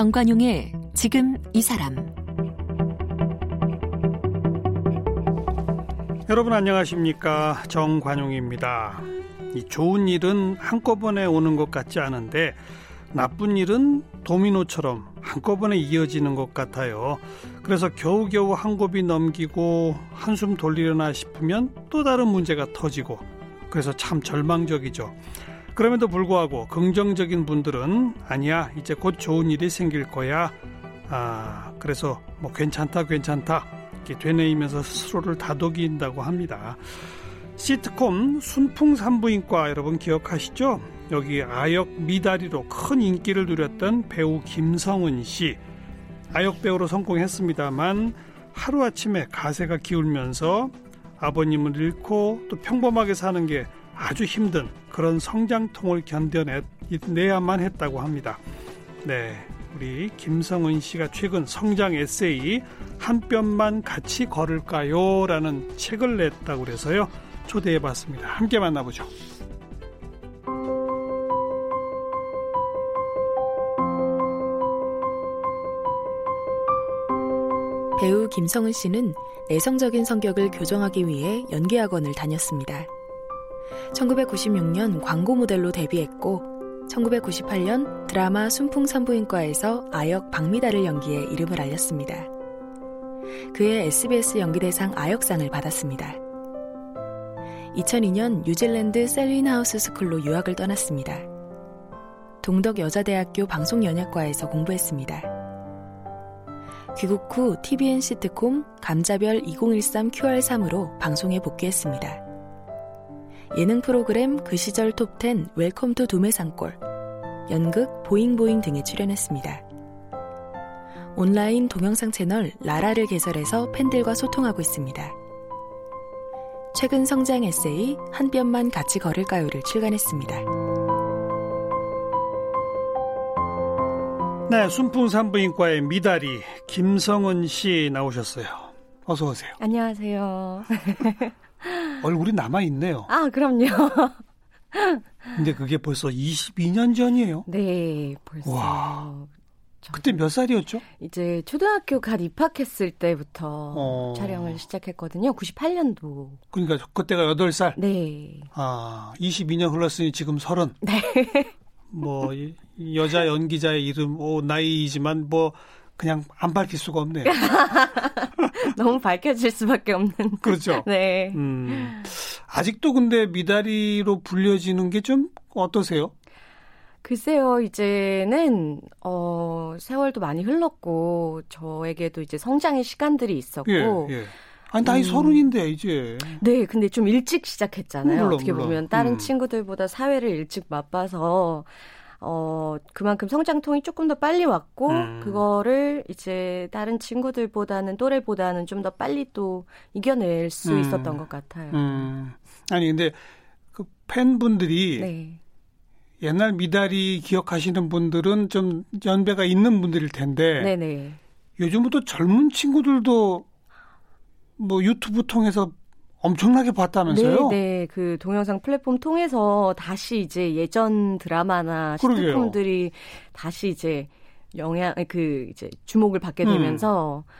정관용의 지금 이 사람 여러분 안녕하십니까 정관용입니다. 이 좋은 일은 한꺼번에 오는 것 같지 않은데 나쁜 일은 도미노처럼 한꺼번에 이어지는 것 같아요. 그래서 겨우겨우 한 곱이 넘기고 한숨 돌리려나 싶으면 또 다른 문제가 터지고 그래서 참 절망적이죠. 그럼에도 불구하고 긍정적인 분들은 아니야 이제 곧 좋은 일이 생길 거야. 아 그래서 뭐 괜찮다 괜찮다 이렇게 되뇌이면서 스스로를 다독인다고 합니다. 시트콤 순풍산부인과 여러분 기억하시죠? 여기 아역 미다리로 큰 인기를 누렸던 배우 김성은 씨. 아역 배우로 성공했습니다만 하루아침에 가세가 기울면서 아버님을 잃고 또 평범하게 사는 게 아주 힘든 그런 성장통을 견뎌내야만 했다고 합니다. 네. 우리 김성은 씨가 최근 성장 에세이 한 뼘만 같이 걸을까요? 라는 책을 냈다고 그래서요. 초대해 봤습니다. 함께 만나보죠. 배우 김성은 씨는 내성적인 성격을 교정하기 위해 연기 학원을 다녔습니다. 1996년 광고 모델로 데뷔했고 1998년 드라마 순풍산부인과에서 아역 박미다를 연기해 이름을 알렸습니다. 그해 SBS 연기대상 아역상을 받았습니다. 2002년 뉴질랜드 셀윈하우스 스쿨로 유학을 떠났습니다. 동덕여자대학교 방송연예과에서 공부했습니다. 귀국 후 tvN 시트콤 감자별 2013 QR3으로 방송에 복귀했습니다. 예능 프로그램 그 시절 톱10 웰컴 투 두메산골, 연극 보잉보잉 등에 출연했습니다. 온라인 동영상 채널 라라를 개설해서 팬들과 소통하고 있습니다. 최근 성장 에세이 한 뼘만 같이 걸을까요를 출간했습니다. 네, 순풍산부인과의 미다리 김성은 씨 나오셨어요. 어서 오세요. 안녕하세요. 얼굴이 남아 있네요. 아, 그럼요. 근데 그게 벌써 22년 전이에요. 네, 벌써. 와. 그때 몇 살이었죠? 이제 초등학교 갓 입학했을 때부터 어... 촬영을 시작했거든요. 98년도. 그러니까 그때가 8살? 네. 아, 22년 흘렀으니 지금 30. 네. 뭐 여자 연기자의 이름, 오 나이지만 뭐 그냥 안 밝힐 수가 없네요. 너무 밝혀질 수밖에 없는. 그렇죠. 네. 음, 아직도 근데 미다리로 불려지는 게 좀 어떠세요? 글쎄요, 이제는, 어, 세월도 많이 흘렀고, 저에게도 이제 성장의 시간들이 있었고, 예, 예. 아니, 나이 음. 서른인데, 이제. 네, 근데 좀 일찍 시작했잖아요. 물론, 어떻게 물론. 보면 다른 음. 친구들보다 사회를 일찍 맛봐서, 어, 그만큼 성장통이 조금 더 빨리 왔고, 음. 그거를 이제 다른 친구들보다는, 또래보다는 좀 더 빨리 또 이겨낼 수 음. 있었던 것 같아요. 음. 아니, 근데 그 팬분들이 네. 옛날 미다리 기억하시는 분들은 좀 연배가 있는 분들일 텐데, 네네. 요즘부터 젊은 친구들도 뭐 유튜브 통해서 엄청나게 봤다면서요? 네, 네. 그 동영상 플랫폼 통해서 다시 이제 예전 드라마나. 시트콤들이 다시 이제 영향, 그 이제 주목을 받게 되면서 음.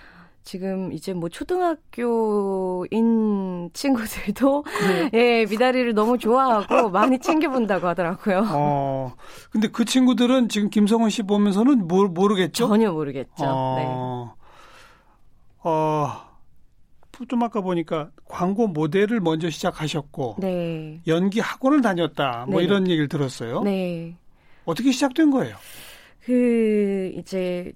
지금 이제 뭐 초등학교인 친구들도 그래요? 예, 미다리를 너무 좋아하고 많이 챙겨본다고 하더라고요. 어, 근데 그 친구들은 지금 김성원 씨 보면서는 뭘 모르겠죠? 전혀 모르겠죠. 어, 네. 어, 좀 아까 보니까 광고 모델을 먼저 시작하셨고, 네. 연기 학원을 다녔다, 뭐 네. 이런 얘기를 들었어요. 네. 어떻게 시작된 거예요? 그 이제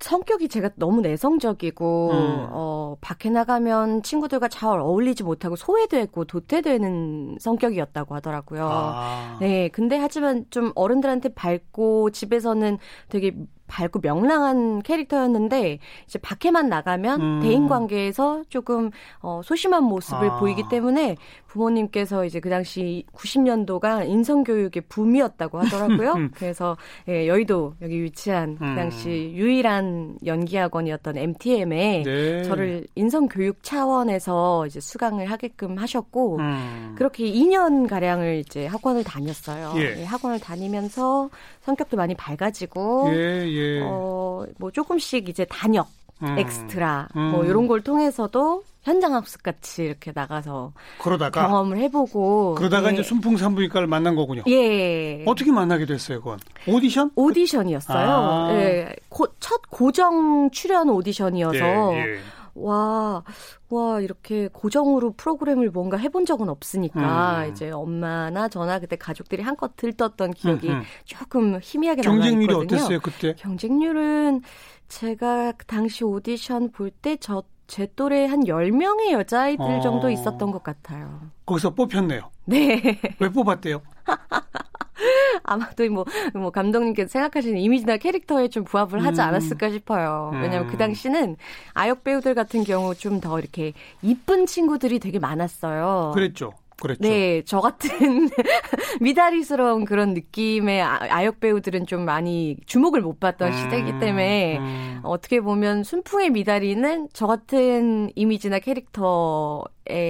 성격이 제가 너무 내성적이고 음. 어 밖에 나가면 친구들과 잘 어울리지 못하고 소외되고 도태되는 성격이었다고 하더라고요. 아, 네, 근데 하지만 좀 어른들한테 밝고 집에서는 되게 밝고 명랑한 캐릭터였는데 이제 밖에만 나가면 음. 대인 관계에서 조금 어 소심한 모습을 아. 보이기 때문에 부모님께서 이제 그 당시 90년도가 인성 교육의 붐이었다고 하더라고요. 그래서 예, 여의도 여기 위치한 그 음. 당시 유일한 연기 학원이었던 MTM에 네. 저를 인성 교육 차원에서 이제 수강을 하게끔 하셨고 음. 그렇게 2년 가량을 이제 학원을 다녔어요. 예. 예, 학원을 다니면서 성격도 많이 밝아지고 예, 예. 어, 뭐 조금씩 이제 단역, 음. 엑스트라, 음. 뭐 이런 걸 통해서도 현장 학습 같이 이렇게 나가서 그러다가 경험을 해보고 그러다가 예. 이제 순풍산부인과를 만난 거군요. 예. 어떻게 만나게 됐어요, 그건? 오디션? 오디션이었어요. 아. 예. 고, 첫 고정 출연 오디션이어서 예, 예. 와, 와, 이렇게 고정으로 프로그램을 뭔가 해본 적은 없으니까, 음. 이제 엄마나 저나 그때 가족들이 한껏 들떴던 기억이 음, 음. 조금 희미하게 남아있거든요. 경쟁률이 어땠어요, 그때? 경쟁률은 제가 그 당시 오디션 볼 때 저, 제 또래 한 10명의 여자아이들 어. 정도 있었던 것 같아요. 거기서 뽑혔네요. 네. 왜 뽑았대요? 아마도 뭐, 뭐 감독님께서 생각하시는 이미지나 캐릭터에 좀 부합을 하지 음. 않았을까 싶어요. 왜냐면 그 음. 그 당시는 아역 배우들 같은 경우 좀 더 이렇게 이쁜 친구들이 되게 많았어요. 그랬죠. 그랬죠. 네, 저 같은 미다리스러운 그런 느낌의 아, 역 배우들은 좀 많이 주목을 못 받던 음, 시대이기 때문에 음. 어떻게 보면 순풍의 미다리는 저 같은 이미지나 캐릭터의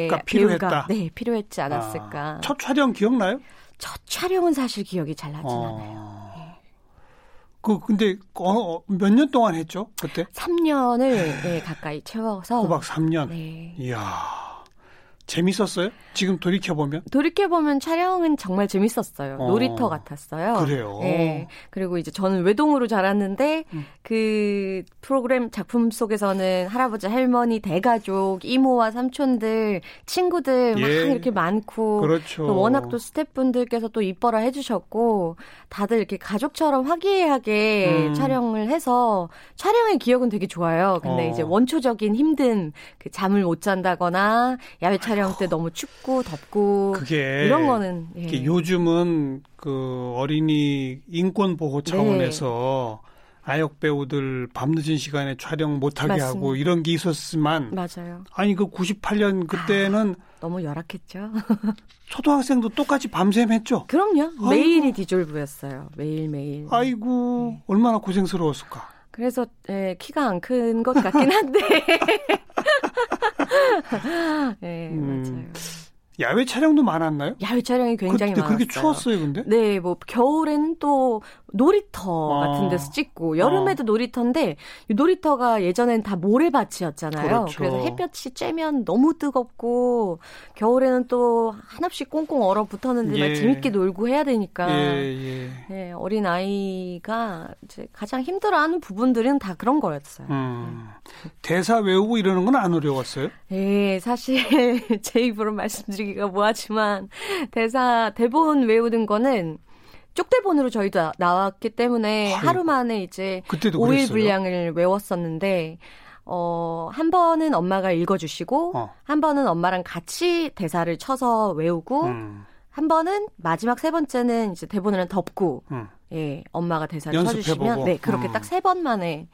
그러니까 필요했다. 배우가 네, 필요했지 않았을까. 아, 첫 촬영 기억나요? 첫 촬영은 사실 기억이 잘 나진 어. 않아요. 네. 그 근데 어, 몇년 동안 했죠 그때? 3년을 네, 가까이 채워서. 꼬박 3년. 네. 이야. 재밌었어요? 지금 돌이켜 보면? 돌이켜 보면 촬영은 정말 재밌었어요. 어. 놀이터 같았어요. 그래요. 네. 그리고 이제 저는 외동으로 자랐는데 음. 그 프로그램 작품 속에서는 할아버지, 할머니, 대가족, 이모와 삼촌들, 친구들 예. 막 이렇게 많고 그렇죠. 워낙 또 스태프분들께서 또 이뻐라 해주셨고 다들 이렇게 가족처럼 화기애애하게 음. 촬영을 해서 촬영의 기억은 되게 좋아요. 근데 어. 이제 원초적인 힘든 그 잠을 못 잔다거나 야외 촬영 촬영 때 너무 춥고 덥고 그게 이런 거는 예. 요즘은 그 어린이 인권 보호 차원에서 네. 아역 배우들 밤늦은 시간에 촬영 못하게 맞습니다. 하고 이런 게 있었지만 맞아요. 아니 그 98년 그때는 아, 너무 열악했죠. 초등학생도 똑같이 밤샘 했죠. 그럼요. 아이고. 매일이 디졸브였어요. 매일 매일. 아이고 네. 얼마나 고생스러웠을까. 그래서 예, 키가 안 큰 것 같긴 한데. 네, 음, 맞아요. 야외 촬영도 많았나요? 야외 촬영이 굉장히 많았어요. 그렇게 추웠어요, 근데? 네, 뭐 겨울에는 또 놀이터 아. 같은 데서 찍고 여름에도 아. 놀이터인데 놀이터가 예전엔 다 모래밭이었잖아요. 그렇죠. 그래서 햇볕이 쬐면 너무 뜨겁고 겨울에는 또 한없이 꽁꽁 얼어붙었는데 예. 재밌게 놀고 해야 되니까 예, 예. 네, 어린 아이가 이제 가장 힘들어하는 부분들은 다 그런 거였어요. 음. 네. 대사 외우고 이러는 건 안 어려웠어요? 네, 사실 제 입으로 말씀드리기 가 뭐하지만 대사 대본 외우는 거는 쪽대본으로 저희도 나왔기 때문에 아유, 하루 만에 이제 5일 분량을 외웠었는데 어, 한 번은 엄마가 읽어주시고, 어. 한 번은 엄마랑 같이 대사를 쳐서 외우고, 음. 한 번은 마지막 세 번째는 이제 대본을 덮고, 음. 예, 엄마가 대사를 쳐주시면, 네, 그렇게 음. 딱세 번 만에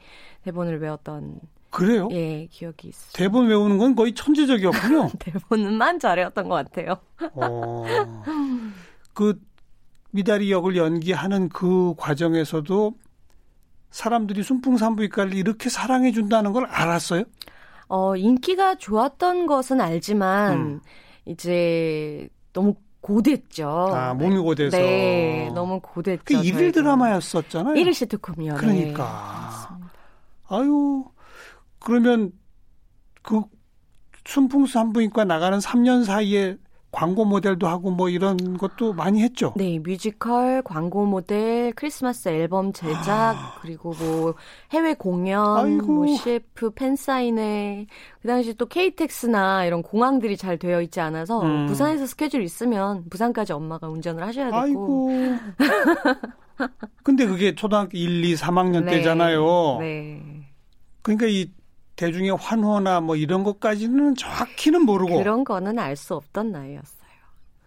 대본을 외웠던. 그래요? 예, 기억이 있어요. 대본 외우는 건 거의 천재적이었군요. 대본만 잘해왔던 것 같아요. 어. 그, 미다리 역을 연기하는 그 과정에서도 사람들이 순풍산부인과를 이렇게 사랑해 준다는 걸 알았어요? 어, 인기가 좋았던 것은 알지만 음. 이제 너무 고됐죠. 아, 몸이 고돼서. 네, 너무 고됐죠. 그 일일 드라마였었잖아요. 일일 시트콤이요. 그러니까. 네, 아유, 그러면 그 순풍산부인과 나가는 3년 사이에 광고 모델도 하고 뭐 이런 것도 많이 했죠. 네, 뮤지컬, 광고 모델, 크리스마스 앨범 제작, 아. 그리고 뭐 해외 공연, 아이고. 뭐 CF 팬 사인회, 그 당시 또 KTX나 이런 공항들이 잘 되어 있지 않아서 음. 부산에서 스케줄 있으면 부산까지 엄마가 운전을 하셔야 되고. 아이고. 근데 그게 초등학교 1, 2, 3학년 네. 때잖아요. 네. 그러니까 이 대중의 환호나 뭐 이런 것까지는 정확히는 모르고 그런 거는 알 수 없던 나이였어요.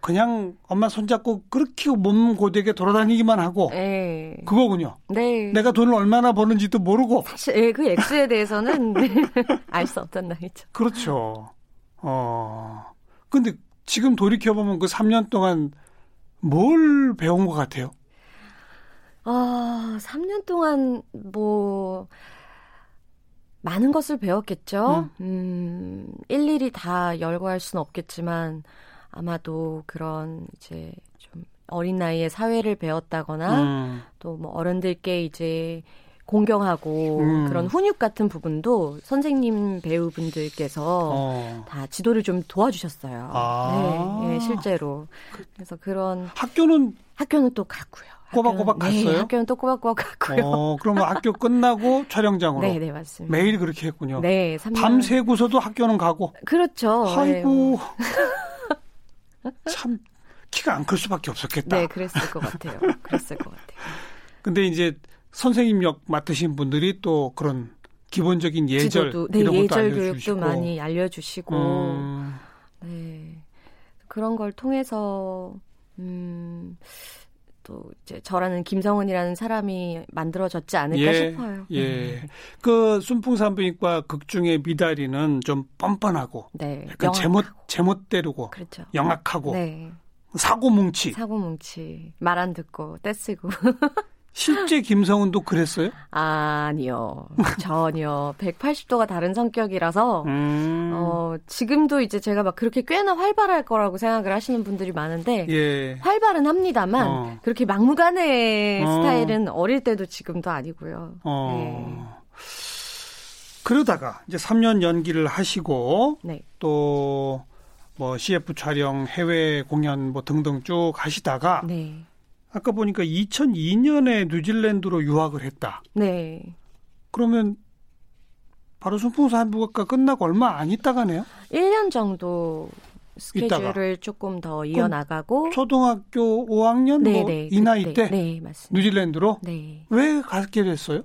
그냥 엄마 손잡고 그렇게 몸 고되게 돌아다니기만 하고 네. 그거군요. 네. 내가 돈을 얼마나 버는지도 모르고 사실 네, 그 액수에 대해서는 알 수 없던 나이죠. 그렇죠. 어. 근데 지금 돌이켜 보면 그 3년 동안 뭘 배운 것 같아요? 아, 3년 동안 뭐 많은 것을 배웠겠죠. 음. 음, 일일이 다 열거할 수는 없겠지만 아마도 그런 이제 좀 어린 나이에 사회를 배웠다거나 음. 또뭐 어른들께 이제 공경하고 음. 그런 훈육 같은 부분도 선생님 배우분들께서 어. 다 지도를 좀 도와주셨어요. 아. 네, 네, 실제로. 그래서 그런 학교는 학교는 또 갔고요. 꼬박꼬박 학교는, 갔어요? 네, 학교는 또 꼬박꼬박 갔고요. 어, 그러면 학교 끝나고 촬영장으로. 네, 네, 맞습니다. 매일 그렇게 했군요. 네, 3년. 밤새고서도 학교는 가고. 그렇죠. 아이고. 네. 참 키가 안 클 수밖에 없었겠다. 네, 그랬을 것 같아요. 그랬을 것 같아요. 근데 이제 선생님 역 맡으신 분들이 또 그런 기본적인 예절 지도도, 네, 이런 것도 예절 알려주시고. 교육도 많이 알려주시고 음. 네 그런 걸 통해서 음. 또 이제 저라는 김성은이라는 사람이 만들어졌지 않을까 예, 싶어요. 예. 네. 그 순풍산부인과 극 중의 미다리는 좀 뻔뻔하고 네. 약간 제멋 제멋대로고 그렇죠. 영악하고 네. 사고뭉치. 사고뭉치. 말 안 듣고 떼쓰고. 실제 김성은도 그랬어요? 아니요. 전혀. 180도가 다른 성격이라서, 음. 어, 지금도 이제 제가 막 그렇게 꽤나 활발할 거라고 생각을 하시는 분들이 많은데, 예. 활발은 합니다만, 어. 그렇게 막무가내 어. 스타일은 어릴 때도 지금도 아니고요. 어. 네. 그러다가 이제 3년 연기를 하시고, 네. 또, 뭐 CF 촬영, 해외 공연 뭐 등등 쭉 하시다가, 네. 아까 보니까 2002년에 뉴질랜드로 유학을 했다. 네. 그러면 바로 순풍사 한부가 끝나고 얼마 안 있다가네요? 1년 정도 스케줄을 있다가. 조금 더 이어나가고 초등학교 5학년 뭐이 나 이 때 네, 맞습니다. 뉴질랜드로 네. 왜 가게 됐어요?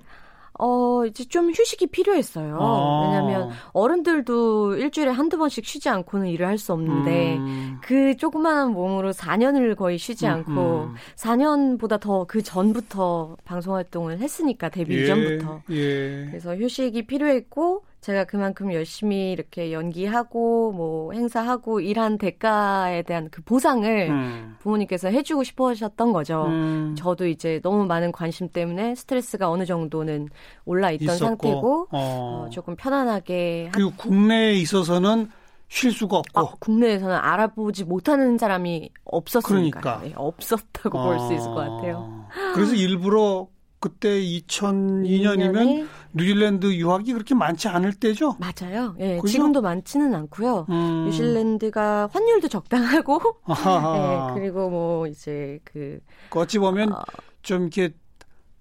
어, 이제 좀 휴식이 필요했어요. 아. 왜냐면 어른들도 일주일에 한두 번씩 쉬지 않고는 일을 할 수 없는데 음. 그 조그마한 몸으로 4년을 거의 쉬지 음, 않고 음. 4년보다 더 그 전부터 방송 활동을 했으니까 데뷔 예, 이전부터. 예. 그래서 휴식이 필요했고 제가 그만큼 열심히 이렇게 연기하고 뭐 행사하고 일한 대가에 대한 그 보상을 음. 부모님께서 해주고 싶어 하셨던 거죠. 음. 저도 이제 너무 많은 관심 때문에 스트레스가 어느 정도는 올라 있던 상태고 어. 어, 조금 편안하게 그리고 하... 국내에 있어서는 쉴 수가 없고 아, 국내에서는 알아보지 못하는 사람이 없었으니까 그러니까. 네, 없었다고 어. 볼수 있을 것 같아요. 그래서 일부러 그때 2002년이면 뉴질랜드 유학이 그렇게 많지 않을 때죠? 맞아요. 예, 그죠? 지금도 많지는 않고요. 음. 뉴질랜드가 환율도 적당하고, 예, 그리고 뭐 이제 그 어찌 보면 어, 좀 이렇게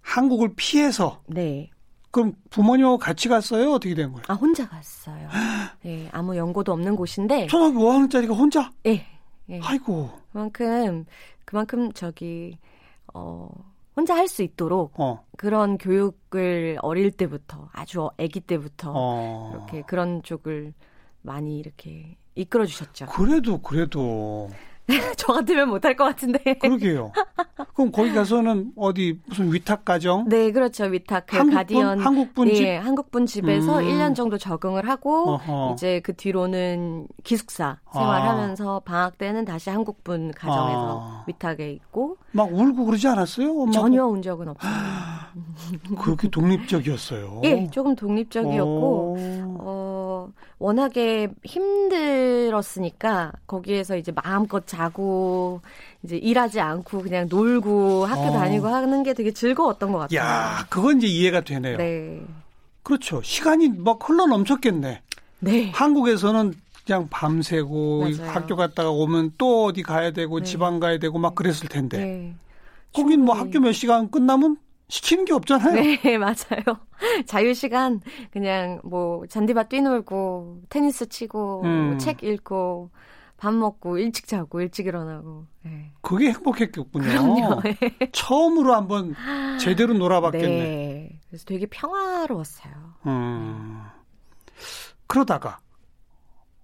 한국을 피해서 네. 그럼 부모님하고 같이 갔어요? 어떻게 된 거예요? 아 혼자 갔어요. 예, 아무 연고도 없는 곳인데 초등학교 5학년짜리가 혼자? 예. 예. 아이고. 그만큼 그만큼 저기 어 혼자 할 수 있도록 어. 그런 교육을 어릴 때부터 아주 아기 때부터 어. 이렇게 그런 쪽을 많이 이렇게 이끌어 주셨죠. 그래도 그래도 저 같으면 못할 것 같은데. 그러게요. 그럼 거기 가서는 어디 무슨 위탁 가정? 네, 그렇죠. 위탁 그 한국분? 가디언 한국분 집. 네, 한국분 집에서 음. 1년 정도 적응을 하고 어허. 이제 그 뒤로는 기숙사 생활하면서 아. 방학 때는 다시 한국분 가정에서 아. 위탁에 있고 막 울고 그러지 않았어요? 엄마 전혀 운 적은 없어요. 그렇게 독립적이었어요. 예, 조금 독립적이었고 어, 워낙에 힘들었으니까 거기에서 이제 마음껏 자고 이제 일하지 않고 그냥 놀고 학교 어. 다니고 하는 게 되게 즐거웠던 것 같아요. 야, 그건 이제 이해가 되네요. 네. 그렇죠. 시간이 막 흘러 넘쳤겠네. 네. 한국에서는 그냥 밤새고 맞아요. 학교 갔다가 오면 또 어디 가야 되고 네. 지방 가야 되고 막 그랬을 텐데. 네. 거긴 뭐 학교 몇 시간 끝나면 시키는 게 없잖아요. 네, 맞아요. 자유 시간 그냥 뭐 잔디밭 뛰놀고 테니스 치고 음. 뭐책 읽고 밥 먹고 일찍 자고 일찍 일어나고. 네. 그게 행복했겠군요. 그럼요. 네. 처음으로 한번 제대로 놀아봤겠네. 네. 그래서 되게 평화로웠어요. 음. 그러다가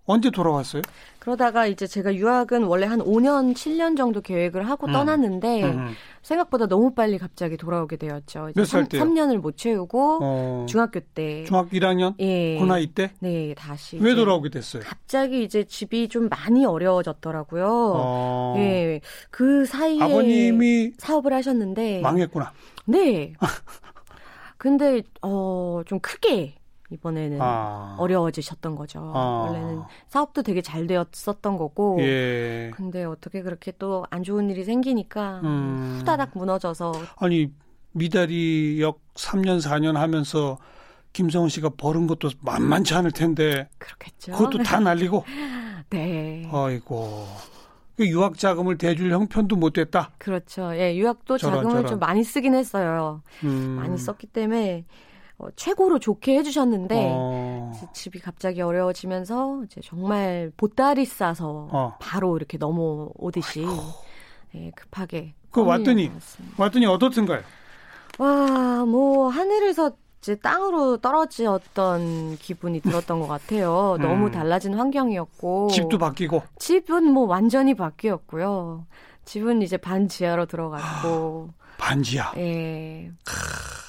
언제 돌아왔어요? 그러다가 이제 제가 유학은 원래 한 5년, 7년 정도 계획을 하고 음. 떠났는데 음. 생각보다 너무 빨리 갑자기 돌아오게 되었죠. 몇살 때요? 3년을 못 채우고 어. 중학교 때. 중학교 1학년? 예. 그 나이 때? 네, 다시. 왜 돌아오게 됐어요? 갑자기 이제 집이 좀 많이 어려워졌더라고요. 어. 예. 그 사이에 아버님이 사업을 하셨는데 망했구나. 네. 근데 어 좀 크게 이번에는 아. 어려워지셨던 거죠. 아. 원래는 사업도 되게 잘 되었었던 거고, 예. 근데 어떻게 그렇게 또 안 좋은 일이 생기니까 음. 후다닥 무너져서 아니 미다리 역 3년 4년 하면서 김성훈 씨가 벌은 것도 만만치 않을 텐데. 그렇겠죠. 그것도 다 날리고. 네. 아이고. 그 유학 자금을 대줄 형편도 못 됐다. 그렇죠. 예, 유학도 저런, 자금을 저런. 좀 많이 쓰긴 했어요. 음. 많이 썼기 때문에 어, 최고로 좋게 해주셨는데 어. 집이 갑자기 어려워지면서 이제 정말 보따리 싸서 어. 바로 이렇게 넘어오듯이 예, 급하게. 그 왔더니 왔더니 어떻든가요? 와, 뭐 하늘에서 이제 땅으로 떨어지었던 기분이 들었던 것 같아요. 음. 너무 달라진 환경이었고 집도 바뀌고 집은 뭐 완전히 바뀌었고요. 집은 이제 반 지하로 들어갔고 반 지하. 예.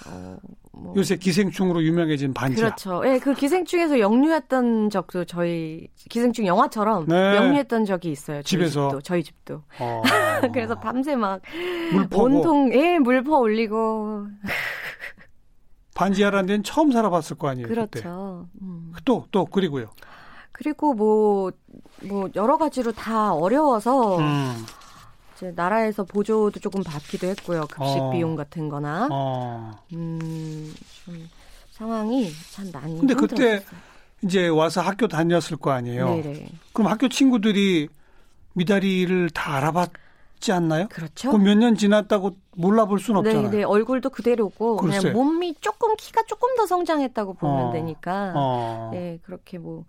어, 뭐. 요새 기생충으로 유명해진 반지하. 그렇죠. 예, 그 기생충에서 영유했던 적도 저희 기생충 영화처럼 네. 영유했던 적이 있어요. 집에서 집도, 저희 집도. 어. 그래서 밤새 막 온통 예, 물 퍼 올리고 반지하라는 데는 처음 살아봤을 거 아니에요. 그렇죠. 음. 또, 또, 그리고요. 그리고 뭐, 뭐, 여러 가지로 다 어려워서, 음. 이제 나라에서 보조도 조금 받기도 했고요. 급식 어. 비용 같은 거나. 어. 음, 좀 상황이 참 많이. 근데 힘들었어요. 그때 이제 와서 학교 다녔을 거 아니에요. 네네. 그럼 학교 친구들이 미다리를 다 알아봤, 있지 않나요? 그렇죠. 몇년 지났다고 몰라볼 수는 네, 없잖아요. 네, 얼굴도 그대로고 글쎄. 그냥 몸이 조금 키가 조금 더 성장했다고 보면 어. 되니까 어. 네, 그렇게 뭐, 뭐,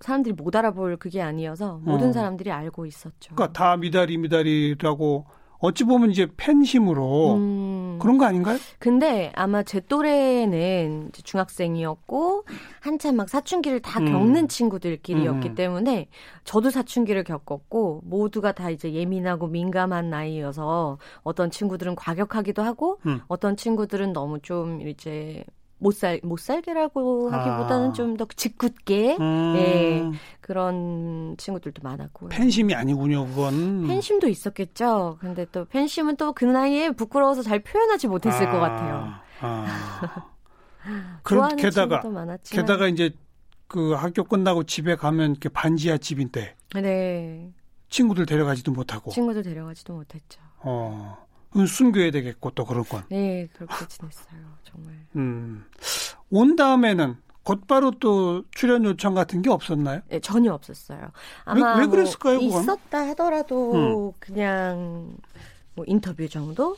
사람들이 못 알아볼 그게 아니어서 모든 어. 사람들이 알고 있었죠. 그러니까 다 미다리 미다리라고 어찌 보면 이제 팬심으로 음. 그런 거 아닌가요? 근데 아마 제 또래는 중학생이었고 한참 막 사춘기를 다 음. 겪는 친구들끼리였기 음. 때문에 저도 사춘기를 겪었고 모두가 다 이제 예민하고 민감한 나이여서 어떤 친구들은 과격하기도 하고 음. 어떤 친구들은 너무 좀 이제 못 살, 못 살게라고 하기보다는 아. 좀더 짓궂게, 음. 예, 그런 친구들도 많았고. 팬심이 아니군요, 그건. 팬심도 있었겠죠. 근데 또 팬심은 또 그 나이에 부끄러워서 잘 표현하지 못했을 아. 것 같아요. 아. 그럼 게다가, 게다가 이제 그 학교 끝나고 집에 가면 이렇게 반지하 집인데. 네. 친구들 데려가지도 못하고. 친구들 데려가지도 못했죠. 어. 숨겨야 되겠고 또 그런 건. 네, 그렇게 지냈어요. 정말. 음. 온 다음에는 곧바로 또 출연 요청 같은 게 없었나요? 네, 전혀 없었어요. 아마 왜, 왜 그랬을까요? 뭐 있었다 하더라도 음. 그냥 뭐 인터뷰 정도?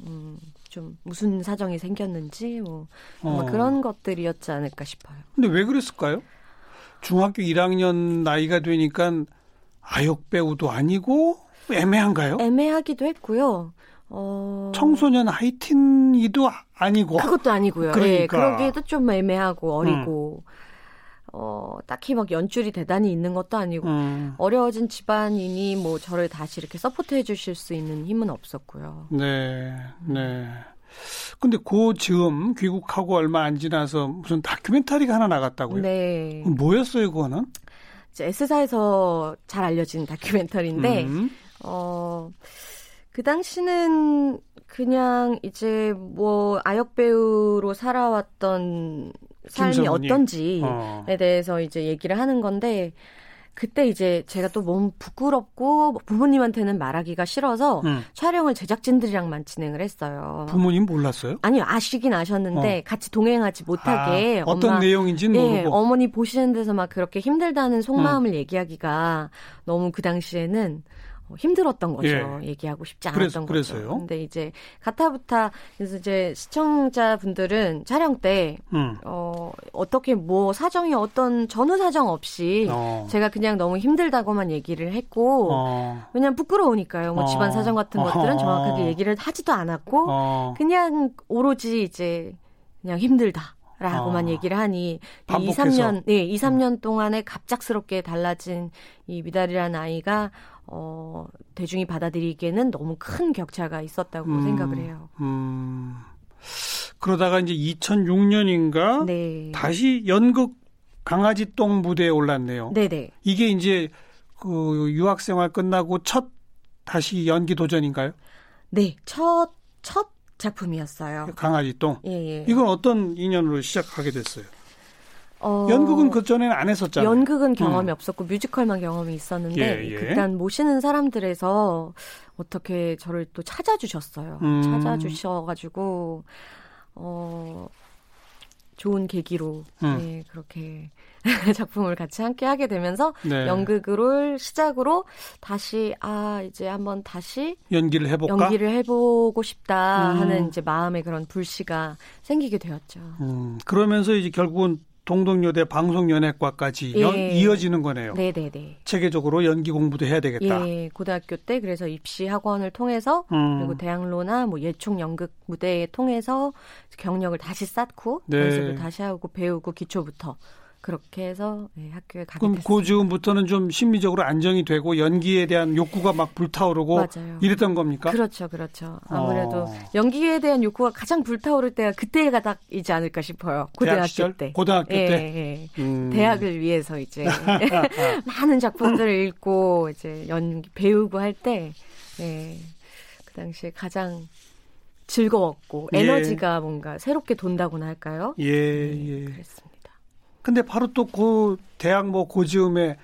음, 좀 무슨 사정이 생겼는지 뭐 어. 그런 것들이었지 않을까 싶어요. 근데 왜 그랬을까요? 중학교 1학년 나이가 되니까 아역 배우도 아니고 애매한가요? 애매하기도 했고요. 어... 청소년 하이틴이도 아니고 그것도 아니고요. 그러니까 네, 그러기에도 좀 애매하고 어리고 음. 어 딱히 막 연줄이 대단히 있는 것도 아니고 음. 어려워진 집안이니 뭐 저를 다시 이렇게 서포트해 주실 수 있는 힘은 없었고요. 네, 네. 근데 그 즈음 귀국하고 얼마 안 지나서 무슨 다큐멘터리가 하나 나갔다고요? 네. 뭐였어요, 그거는? 이제 S사에서 잘 알려진 다큐멘터리인데 음. 어. 그 당시는 그냥 이제 뭐 아역 배우로 살아왔던 삶이 김성훈이. 어떤지에 어. 대해서 이제 얘기를 하는 건데 그때 이제 제가 또 너무 부끄럽고 부모님한테는 말하기가 싫어서 음. 촬영을 제작진들이랑만 진행을 했어요. 부모님 몰랐어요? 아니요, 아시긴 아셨는데 어. 같이 동행하지 못하게 아, 어떤 내용인지는 네, 모르고 어머니 보시는 데서 막 그렇게 힘들다는 속마음을 음. 얘기하기가 너무 그 당시에는 뭐 힘들었던 거죠. 예. 얘기하고 싶지 않았던 그래서, 거죠. 근데 이제 가타부타 그래서 이제 시청자분들은 촬영 때 음. 어, 어떻게 뭐 사정이 어떤 전후 사정 없이 어. 제가 그냥 너무 힘들다고만 얘기를 했고 어. 왜냐면 부끄러우니까요. 뭐 집안 어. 사정 같은 것들은 정확하게 얘기를 하지도 않았고 어. 그냥 오로지 이제 그냥 힘들다. 라고만 아, 얘기를 하니 반복해서. 2, 3년 네, 2, 3년 동안에 갑작스럽게 달라진 이 미달이라는 아이가 어, 대중이 받아들이기에는 너무 큰 격차가 있었다고 음, 생각을 해요. 음. 그러다가 이제 2006년인가 네. 다시 연극 강아지 똥 무대에 올랐네요. 네네. 이게 이제 그 유학 생활 끝나고 첫 다시 연기 도전인가요? 네, 첫 첫 작품이었어요. 강아지 똥. 예, 예. 이건 어떤 인연으로 시작하게 됐어요? 어, 연극은 그 전에는 안 했었잖아요. 연극은 경험이 음. 없었고 뮤지컬만 경험이 있었는데 예, 예. 극단 모시는 사람들에서 어떻게 저를 또 찾아주셨어요. 음. 찾아주셔가지고 어 좋은 계기로 음. 네, 그렇게 작품을 같이 함께 하게 되면서 네. 연극을 시작으로 다시 아 이제 한번 다시 연기를 해볼까 연기를 해보고 싶다 음. 하는 이제 마음의 그런 불씨가 생기게 되었죠. 음. 그러면서 이제 결국은 동덕여대 방송연예과까지 예. 이어지는 거네요. 네네네. 체계적으로 연기 공부도 해야 되겠다. 예, 고등학교 때 그래서 입시 학원을 통해서 음. 그리고 대학로나 뭐 예총 연극 무대에 통해서 경력을 다시 쌓고 네. 연습을 다시 하고 배우고 기초부터 그렇게 해서 네, 학교에 가게 그럼 됐습니다. 그 즈음부터는 좀 심리적으로 안정이 되고 연기에 대한 욕구가 막 불타오르고 맞아요. 이랬던 겁니까? 그렇죠, 그렇죠. 아무래도 어. 연기에 대한 욕구가 가장 불타오를 때가 그때가 딱이지 않을까 싶어요. 고등학교 때. 고등학교 예, 때. 예. 음. 대학을 위해서 이제 많은 작품들을 읽고 이제 연기 배우고 할 때, 예. 그 당시에 가장 즐거웠고 예. 에너지가 뭔가 새롭게 돈다고나 할까요? 예, 네, 예. 그랬습니다. 근데 바로 또 그 대학 뭐 고지음에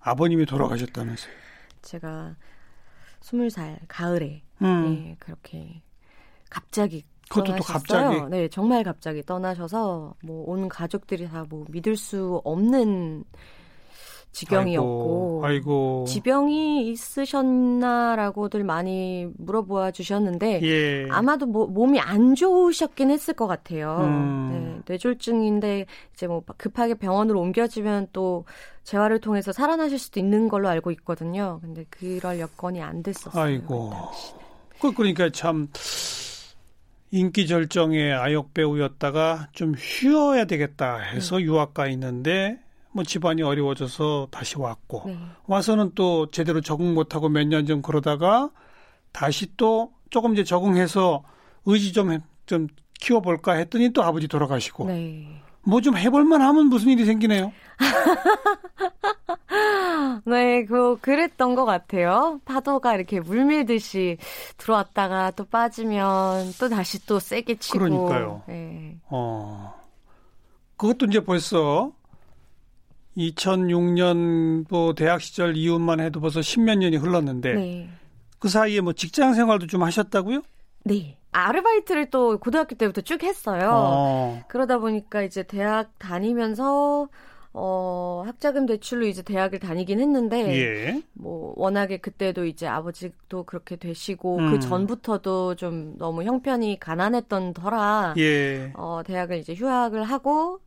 아버님이 돌아가셨다면서요. 제가 스물 살 가을에 음. 네, 그렇게 갑자기 그것도 또 갑자기 네 정말 갑자기 떠나셔서 뭐 온 가족들이 다 뭐 믿을 수 없는 지경이었고 아이고, 아이고. 지병이 있으셨나라고들 많이 물어보아 주셨는데 예. 아마도 뭐, 몸이 안 좋으셨긴 했을 것 같아요. 음. 네, 뇌졸중인데 이제 뭐 급하게 병원으로 옮겨지면 또 재활을 통해서 살아나실 수도 있는 걸로 알고 있거든요. 근데 그럴 여건이 안 됐었어요. 아이고. 그 그러니까 참 인기 절정의 아역 배우였다가 좀 쉬어야 되겠다 해서 음. 유학 가 있는데 뭐 집안이 어려워져서 다시 왔고 네. 와서는 또 제대로 적응 못하고 몇년좀 그러다가 다시 또 조금 이제 적응해서 의지 좀 좀 키워볼까 했더니 또 아버지 돌아가시고 네. 뭐좀 해볼만 하면 무슨 일이 생기네요. 네, 그, 그랬던 것 같아요. 파도가 이렇게 물밀듯이 들어왔다가 또 빠지면 또 다시 또 세게 치고. 그러니까요. 네. 어. 그것도 이제 벌써 2006년 뭐 대학 시절 이후만 해도 벌써 십몇 년이 흘렀는데 네. 그 사이에 뭐 직장 생활도 좀 하셨다고요? 네. 아르바이트를 또 고등학교 때부터 쭉 했어요. 어. 그러다 보니까 이제 대학 다니면서 어, 학자금 대출로 이제 대학을 다니긴 했는데, 예. 뭐, 워낙에 그때도 이제 아버지도 그렇게 되시고, 음. 그 전부터도 좀 너무 형편이 가난했던 터라, 예. 어, 대학을 이제 휴학을 하고,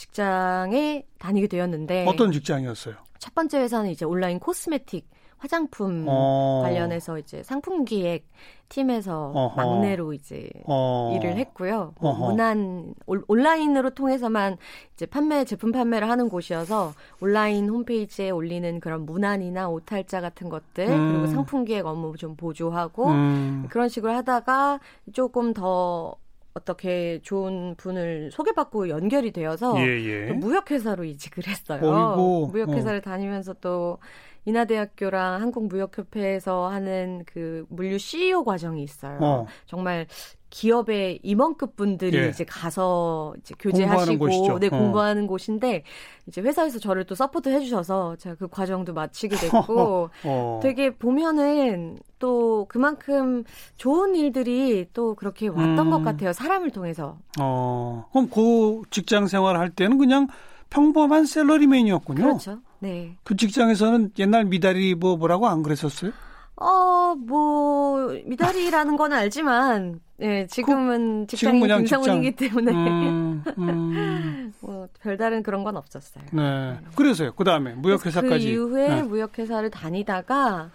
직장에 다니게 되었는데 어떤 직장이었어요? 첫 번째 회사는 이제 온라인 코스메틱 화장품 어. 관련해서 이제 상품 기획 팀에서 어허. 막내로 이제 어. 일을 했고요. 뭐 문안 온라인으로 통해서만 이제 판매 제품 판매를 하는 곳이어서 온라인 홈페이지에 올리는 그런 문안이나 오탈자 같은 것들 음. 그리고 상품 기획 업무 좀 보조하고 음. 그런 식으로 하다가 조금 더 어떻게 좋은 분을 소개받고 연결이 되어서 예, 예. 무역회사로 이직을 했어요. 어이고, 무역회사를 어. 다니면서 또 인하대학교랑 한국무역협회에서 하는 그 물류 CEO 과정이 있어요. 어. 정말 기업의 임원급 분들이 예. 이제 가서 이제 교제하시고 네, 어. 공부하는 곳인데 이제 회사에서 저를 또 support 해주셔서 제가 그 과정도 마치게 됐고 어. 되게 보면은 또 그만큼 좋은 일들이 또 그렇게 왔던 음. 것 같아요 사람을 통해서. 어 그럼 그 직장 생활 할 때는 그냥 평범한 셀러리맨이었군요. 그렇죠. 네. 그 직장에서는 옛날 미다리 뭐 뭐라고 안 그랬었어요? 어, 뭐, 미달이라는 건 알지만, 예, 지금은 그, 직장이 김성훈이기 때문에, 음, 음. 뭐, 별다른 그런 건 없었어요. 네. 그래서요. 그 다음에 무역회사까지. 그 이후에 네. 무역회사를 다니다가,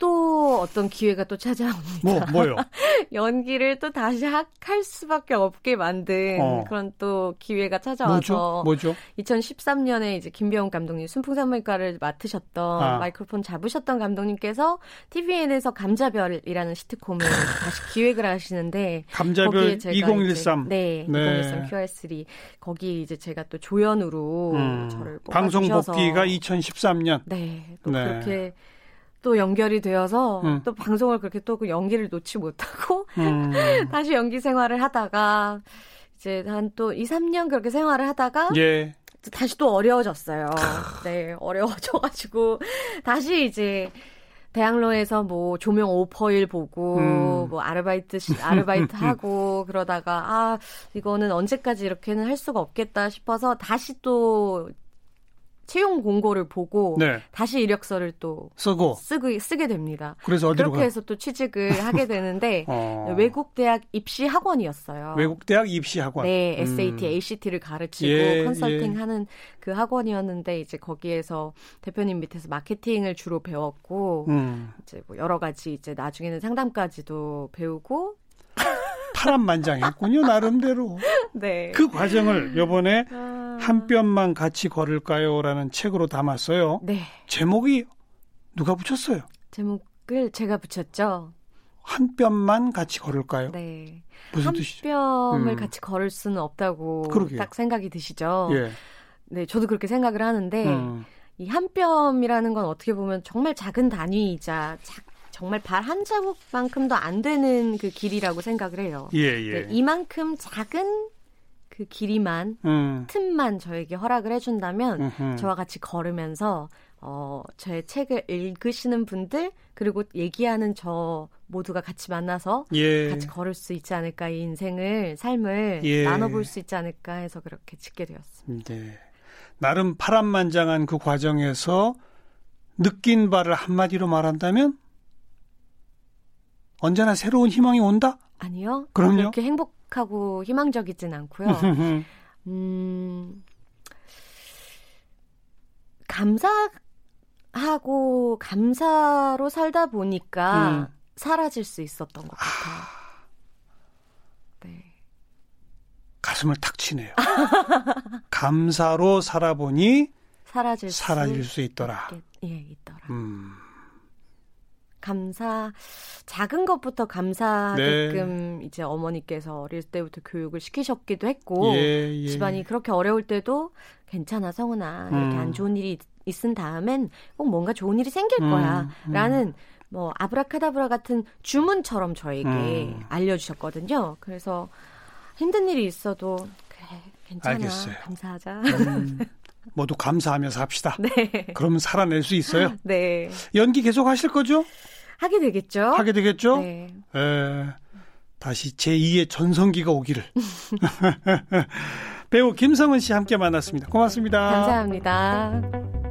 또 어떤 기회가 또 찾아옵니다. 뭐, 뭐요? 연기를 또 다시 할 수밖에 없게 만든 어. 그런 또 기회가 찾아와서. 뭐죠? 뭐죠? 2013년에 이제 김병훈 감독님 순풍산물가를 맡으셨던 아. 마이크로폰 잡으셨던 감독님께서 TVN에서 감자별이라는 시트콤을 다시 기획을 하시는데. 감자별 2013. 네, 네. 2013 QR3. 거기 이제 제가 또 조연으로 음. 저를 방송 복귀가 2013년. 네. 또 네. 그렇게 또 연결이 되어서 음. 또 방송을 그렇게 또 그 연기를 놓지 못하고 음. 다시 연기 생활을 하다가 이제 한 또 2, 3년 그렇게 생활을 하다가 예. 다시 또 어려워졌어요. 네, 어려워져가지고 다시 이제 대학로에서 뭐 조명 오퍼일 보고 음. 뭐 아르바이트 아르바이트 하고 그러다가 아 이거는 언제까지 이렇게는 할 수가 없겠다 싶어서 다시 또 채용 공고를 보고 네. 다시 이력서를 또 쓰고 쓰고 쓰게 됩니다. 그래서 어디로 그렇게 가? 해서 또 취직을 하게 되는데 어. 외국 대학 입시 학원이었어요. 외국 대학 입시 학원. 네, SAT, 음. ACT를 가르치고 예, 컨설팅 예. 하는 그 학원이었는데 이제 거기에서 대표님 밑에서 마케팅을 주로 배웠고 음. 이제 뭐 여러 가지 이제 나중에는 상담까지도 배우고 파란만장했군요 나름대로. 네. 그 과정을 요번에 아... 한 뼘만 같이 걸을까요라는 책으로 담았어요. 네. 제목이 누가 붙였어요? 제목을 제가 붙였죠. 한 뼘만 같이 걸을까요? 네. 무슨 한 뜻이죠? 뼘을 음. 같이 걸을 수는 없다고 그러게요. 딱 생각이 드시죠. 예. 네, 저도 그렇게 생각을 하는데 음. 이한 뼘이라는 건 어떻게 보면 정말 작은 단위이자 작, 정말 발 한 자국만큼도 안 되는 그 길이라고 생각을 해요. 예, 예. 네, 이만큼 작은 그 길이만 음. 틈만 저에게 허락을 해준다면 음흠. 저와 같이 걸으면서 어 저의 책을 읽으시는 분들 그리고 얘기하는 저 모두가 같이 만나서 예. 같이 걸을 수 있지 않을까 이 인생을 삶을 예. 나눠볼 수 있지 않을까 해서 그렇게 짓게 되었습니다. 네. 나름 파란만장한 그 과정에서 느낀 바를 한마디로 말한다면 언제나 새로운 희망이 온다? 아니요. 그럼요. 그렇게 행복하고 희망적이진 않고요. 음, 감사하고 감사로 살다 보니까 음. 사라질 수 있었던 것 같아요. 아. 네. 가슴을 탁 치네요. 감사로 살아보니 사라질, 사라질 수, 수 있더라. 있겠, 예, 있더라. 음. 감사 작은 것부터 감사하게끔 네. 이제 어머니께서 어릴 때부터 교육을 시키셨기도 했고 예, 예. 집안이 그렇게 어려울 때도 괜찮아 이렇게 음. 안 좋은 일이 있은 다음엔 꼭 뭔가 좋은 일이 생길 음, 거야라는 음. 뭐 아브라카다브라 같은 주문처럼 저에게 음. 알려주셨거든요. 그래서 힘든 일이 있어도 그래 괜찮아 알겠어요. 감사하자. 음. 모두 감사하면서 합시다. 네. 그러면 살아낼 수 있어요. 네. 연기 계속 하실 거죠? 하게 되겠죠. 하게 되겠죠? 네. 에, 다시 제 2의 전성기가 오기를. 배우 김성은 씨 함께 만났습니다. 고맙습니다. 감사합니다.